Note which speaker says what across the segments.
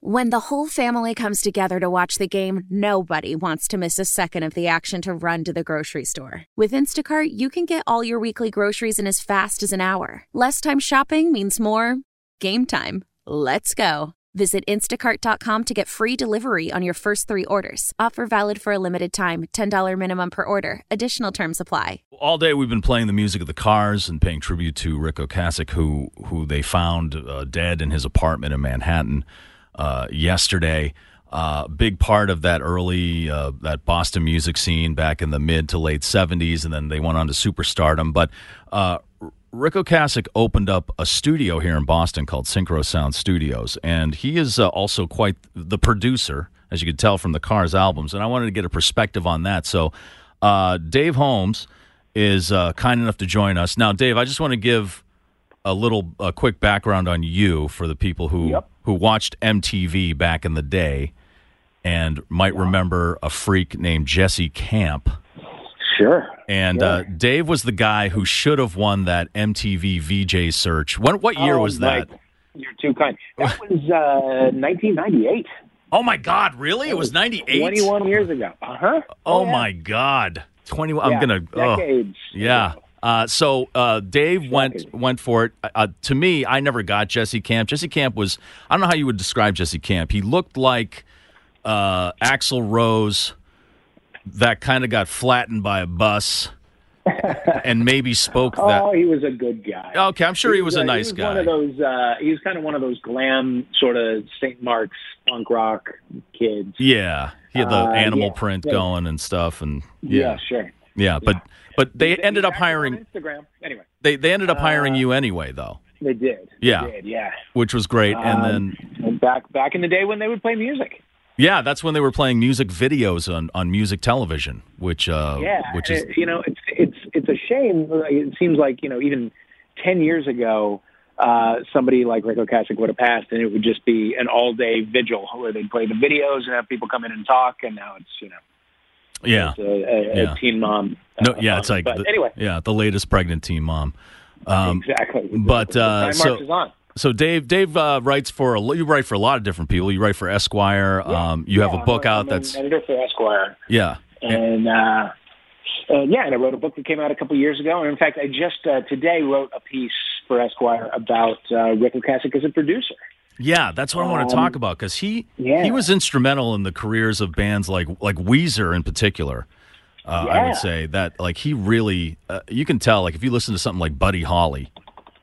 Speaker 1: When the whole family comes together to watch the game, nobody wants to miss a second of the action to run to the grocery store. With Instacart, you can get all your weekly groceries in as fast as an hour. Less time shopping means more game time. Let's go. Visit instacart.com to get free delivery on your first three orders. Offer valid for a limited time $10 minimum per order. Additional terms apply.
Speaker 2: All day we've been playing the music of the Cars and paying tribute to Ric Ocasek, who, who they found uh, dead in his apartment in Manhattan uh, yesterday. Uh, big part of that early uh, that Boston music scene back in the mid to late '70s, and then they went on to superstardom. But uh, Ric Ocasek opened up a studio here in Boston called Syncro Sound Studios, and he is uh, also quite the producer, as you could tell from the Cars albums. And I wanted to get a perspective on that. So, uh, Dave Holmes is uh, kind enough to join us now. Dave, I just want to give a little a quick background on you for the people who
Speaker 3: Yep.
Speaker 2: who watched MTV back in the day and might remember a freak named Jesse Camp.
Speaker 3: Sure.
Speaker 2: And uh, Dave was the guy who should have won that MTV VJ search. What what year
Speaker 3: Oh,
Speaker 2: was that?
Speaker 3: You're too kind. That was uh, 1998.
Speaker 2: Oh my God! Really? It was ninety eight.
Speaker 3: 21 years ago. Uh huh.
Speaker 2: Oh my God! Twenty. I'm
Speaker 3: Yeah,
Speaker 2: gonna. oh.
Speaker 3: decades.
Speaker 2: Yeah.
Speaker 3: ago.
Speaker 2: Uh, so uh, Dave went went for it. Uh, to me, I never got Jesse Camp. Jesse Camp was I don't know how you would describe Jesse Camp. He looked like uh, Axl Rose that kind of got flattened by a bus and maybe spoke that.
Speaker 3: Oh, he was a good guy.
Speaker 2: Okay, I'm sure he was a
Speaker 3: uh,
Speaker 2: nice
Speaker 3: was
Speaker 2: guy.
Speaker 3: One of those. Uh, he was kind of one of those glam sort of St. Mark's punk rock kids.
Speaker 2: Yeah, he had the
Speaker 3: Uh,
Speaker 2: animal
Speaker 3: yeah,
Speaker 2: print
Speaker 3: yeah.
Speaker 2: going and stuff, and
Speaker 3: Yeah,
Speaker 2: yeah,
Speaker 3: sure.
Speaker 2: Yeah. But but they
Speaker 3: He's-
Speaker 2: ended up hiring.
Speaker 3: Instagram. Anyway,
Speaker 2: They they ended up hiring
Speaker 3: Uh,
Speaker 2: you anyway, though,
Speaker 3: they did.
Speaker 2: Yeah.
Speaker 3: They did, yeah.
Speaker 2: which was great. And
Speaker 3: Um,
Speaker 2: then
Speaker 3: back back in the day when they would play music.
Speaker 2: Yeah, that's when they were playing music videos on, on music television, which uh,
Speaker 3: Yeah,
Speaker 2: which is
Speaker 3: you know, it's it's it's a shame. It seems like you know, even ten years ago, uh, somebody like Ric Ocasek would have passed, and it would just be an all day vigil where they'd play the videos and have people come in and talk. And now it's you know,
Speaker 2: yeah,
Speaker 3: a, a,
Speaker 2: Yeah.
Speaker 3: a teen mom.
Speaker 2: no,
Speaker 3: uh,
Speaker 2: yeah, it's like the,
Speaker 3: anyway,
Speaker 2: yeah, the latest pregnant teen mom. Um,
Speaker 3: exactly.
Speaker 2: but, uh, so- so Dave, Dave uh, writes for a, you write for a lot of different people. You write for Esquire. um, you have a book out
Speaker 3: I'm
Speaker 2: that's
Speaker 3: an editor for Esquire.
Speaker 2: yeah,
Speaker 3: and uh, uh, yeah, and I wrote a book that came out a couple years ago. And in fact, I just uh, today wrote a piece for Esquire about uh, Ric Ocasek as a producer.
Speaker 2: Yeah. That's what I want to
Speaker 3: Um,
Speaker 2: talk about because he
Speaker 3: yeah.
Speaker 2: he was instrumental in the careers of bands like like Weezer in particular. Uh, I would say that like he really uh, you can tell like if you listen to something like Buddy Holly,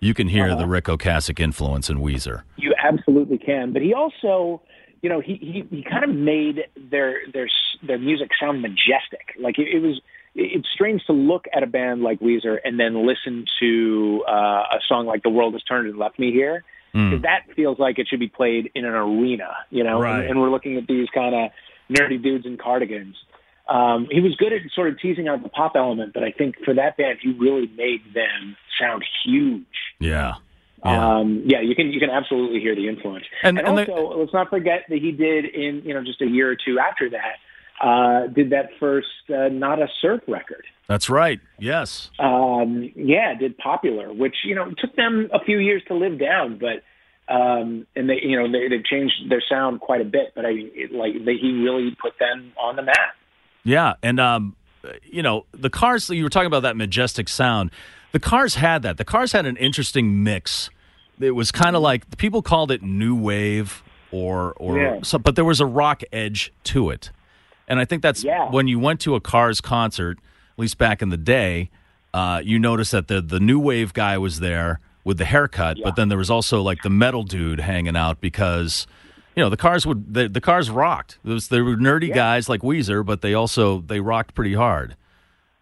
Speaker 2: you can hear
Speaker 3: Uh-huh.
Speaker 2: the Ric Ocasek influence in Weezer.
Speaker 3: You absolutely can, but he also, you know, he he, he kind of made their their their music sound majestic. Like it, it was. It's strange to look at a band like Weezer and then listen to uh, a song like "The World Has Turned and Left Me Here."
Speaker 2: Mm.
Speaker 3: 'Cause that feels like it should be played in an arena, you know.
Speaker 2: Right.
Speaker 3: And, and we're looking at these kind of nerdy dudes in cardigans. Um, he was good at sort of teasing out the pop element, but I think for that band, he really made them sound huge.
Speaker 2: Yeah. Yeah.
Speaker 3: Um, yeah, you can you can absolutely hear the influence.
Speaker 2: And-
Speaker 3: And,
Speaker 2: and the-
Speaker 3: also, let's not forget that he did in you know just a year or two after that uh, did that first uh, not a surf record.
Speaker 2: That's right. Yes.
Speaker 3: Um, yeah, did popular, which you know took them a few years to live down, but um, and they you know they, changed their sound quite a bit. But I it, like they, he really put them on the map.
Speaker 2: Yeah. And, um, you know, the cars, you were talking about that majestic sound. The cars had that. The cars had an interesting mix. It was kind of like people called it new wave or, or,
Speaker 3: Yeah.
Speaker 2: so, but there was a rock edge to it. And I think that's
Speaker 3: Yeah.
Speaker 2: when you went to a Cars concert, at least back in the day, uh, you noticed that the, the new wave guy was there with the haircut, but then there was also like the metal dude hanging out because, you know, the cars would, the, the cars rocked. There, was, there were nerdy guys like Weezer, but they also, they rocked pretty hard.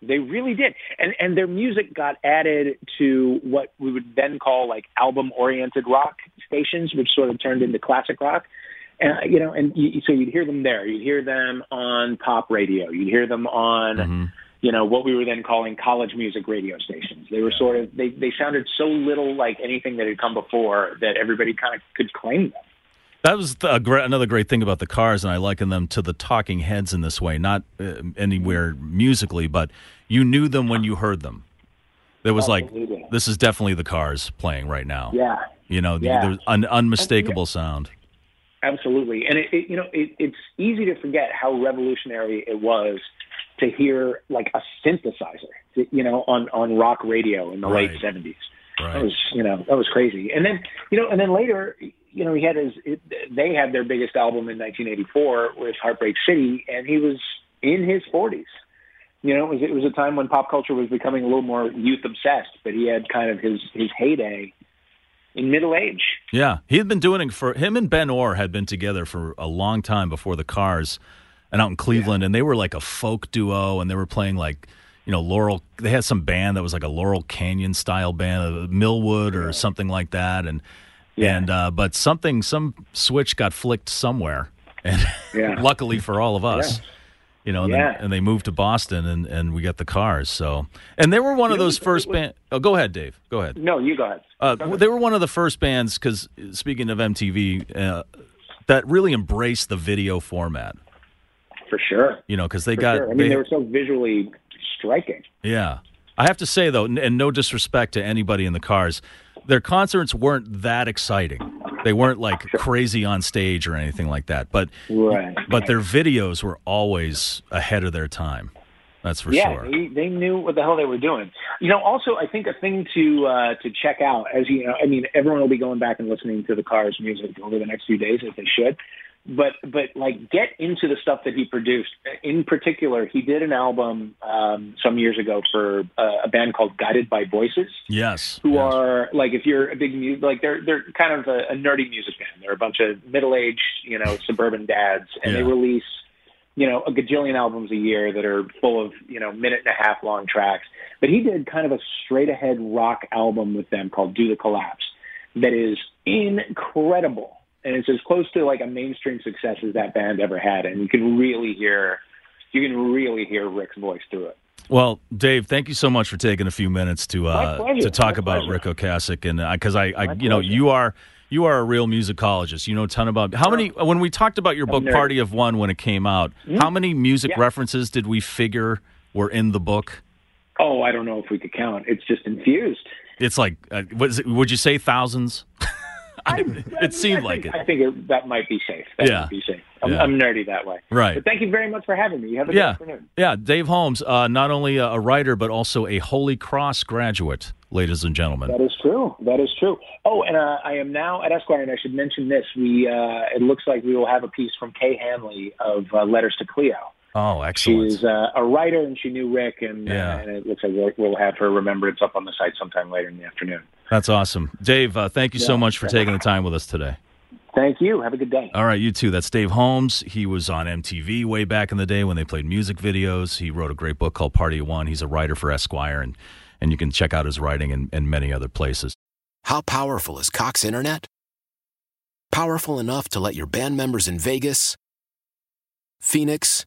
Speaker 3: They really did, and and their music got added to what we would then call like album-oriented rock stations, which sort of turned into classic rock. And uh, you know, and you, so you'd hear them there. You'd hear them on pop radio. You'd hear them on,
Speaker 2: Mm-hmm.
Speaker 3: you know, what we were then calling college music radio stations. They were sort of they they sounded so little like anything that had come before that everybody kind of could claim them.
Speaker 2: That was the, a great, another great thing about the cars, and I liken them to the Talking Heads in this way. Not uh, anywhere musically, but you knew them when you heard them. There was
Speaker 3: Absolutely.
Speaker 2: like, this is definitely the cars playing right now.
Speaker 3: Yeah.
Speaker 2: You know, the-
Speaker 3: Yeah.
Speaker 2: there's an unmistakable sound.
Speaker 3: Absolutely. And it, it you know, it, it's easy to forget how revolutionary it was to hear like a synthesizer, you know, on on rock radio in the right. late seventies. Right. That was, you know, that was crazy. And then, you know, and then later, you know, he had his. It, they had their biggest album in 1984 with Heartbeat City, and he was in his 40s. You know, it was, it was a time when pop culture was becoming a little more youth obsessed, but he had kind of his his heyday in middle age.
Speaker 2: Yeah, he had been doing it for him and Ben Orr had been together for a long time before the Cars, and out in Cleveland, yeah. and they were like a folk duo, and they were playing like you know Laurel. They had some band that was like a Laurel Canyon style band, uh, Milkwood or yeah. something like that, and yeah. and uh, but something some switch got flicked somewhere, and yeah. luckily for all of us. You know, and, yeah. then, and they moved to Boston, and, and we got the cars. So, and they were one of those first bands. Oh, go ahead, Dave. Go ahead.
Speaker 3: No, you go ahead. Uh,
Speaker 2: they were one of the first bands because speaking of MTV, uh, that really embraced the video format.
Speaker 3: For sure.
Speaker 2: You know, because they For got. Sure.
Speaker 3: I mean, they, they were so visually striking.
Speaker 2: Yeah. I have to say though, and no disrespect to anybody in the cars, their concerts weren't that exciting. They weren't like crazy on stage or anything like that. But right. but their videos were always ahead of their time. That's for
Speaker 3: yeah,
Speaker 2: sure.
Speaker 3: Yeah, they, they knew what the hell they were doing. You know, also I think a thing to uh, to check out as you know, I mean, everyone will be going back and listening to the Cars music over the next few days if they should but but like get into the stuff that he produced. In particular, he did an album um, some years ago for uh, a band called Guided by Voices.
Speaker 2: Yes,
Speaker 3: who
Speaker 2: yes.
Speaker 3: are like if you're a big music like they're they're kind of a, a nerdy music band. They're a bunch of middle aged you know suburban dads, and yeah. they release you know a gajillion albums a year that are full of you know minute and a half long tracks. But he did kind of a straight ahead rock album with them called Do the Collapse that is incredible and it's as close to like a mainstream success as that band ever had. And you can really hear, you can really hear Ric's voice through it.
Speaker 2: Well, Dave, thank you so much for taking a few minutes to uh, to talk My about pleasure. Ric Ocasek, and because uh, I, I you know, you are you are a real musicologist. You know a ton about how many. When we talked about your book, Party of One, when it came out, mm-hmm. how many music yeah. references did we figure were in the book?
Speaker 3: Oh, I don't know if we could count. It's just infused.
Speaker 2: It's like, uh, it, would you say thousands? I, it seemed
Speaker 3: I think,
Speaker 2: like
Speaker 3: it. I think it, that might be safe. That yeah. might be safe. I'm, yeah. I'm, nerdy that way.
Speaker 2: Right.
Speaker 3: But thank you very much for having me. You have a
Speaker 2: yeah.
Speaker 3: good afternoon.
Speaker 2: Yeah, Dave Holmes, uh, not only a, a writer, but also a Holy Cross graduate, ladies and gentlemen.
Speaker 3: That is true. That is true. Oh, and uh, I am now at Esquire, and I should mention this. We uh, It looks like we will have a piece from Kay Hanley of uh, Letters to Cleo.
Speaker 2: Oh, excellent.
Speaker 3: She's uh, a writer, and she knew Ric, and, yeah. uh, and it looks like we'll, we'll, have her remembrance up on the site sometime later in the afternoon.
Speaker 2: That's awesome. Dave, uh, thank you yeah. so much for taking the time with us today.
Speaker 3: Thank you. Have a good day.
Speaker 2: All right, you too. That's Dave Holmes. He was on MTV way back in the day when they played music videos. He wrote a great book called Party of One. He's a writer for Esquire, and, and you can check out his writing in, in many other places.
Speaker 4: How powerful is Cox Internet? Powerful enough to let your band members in Vegas, Phoenix,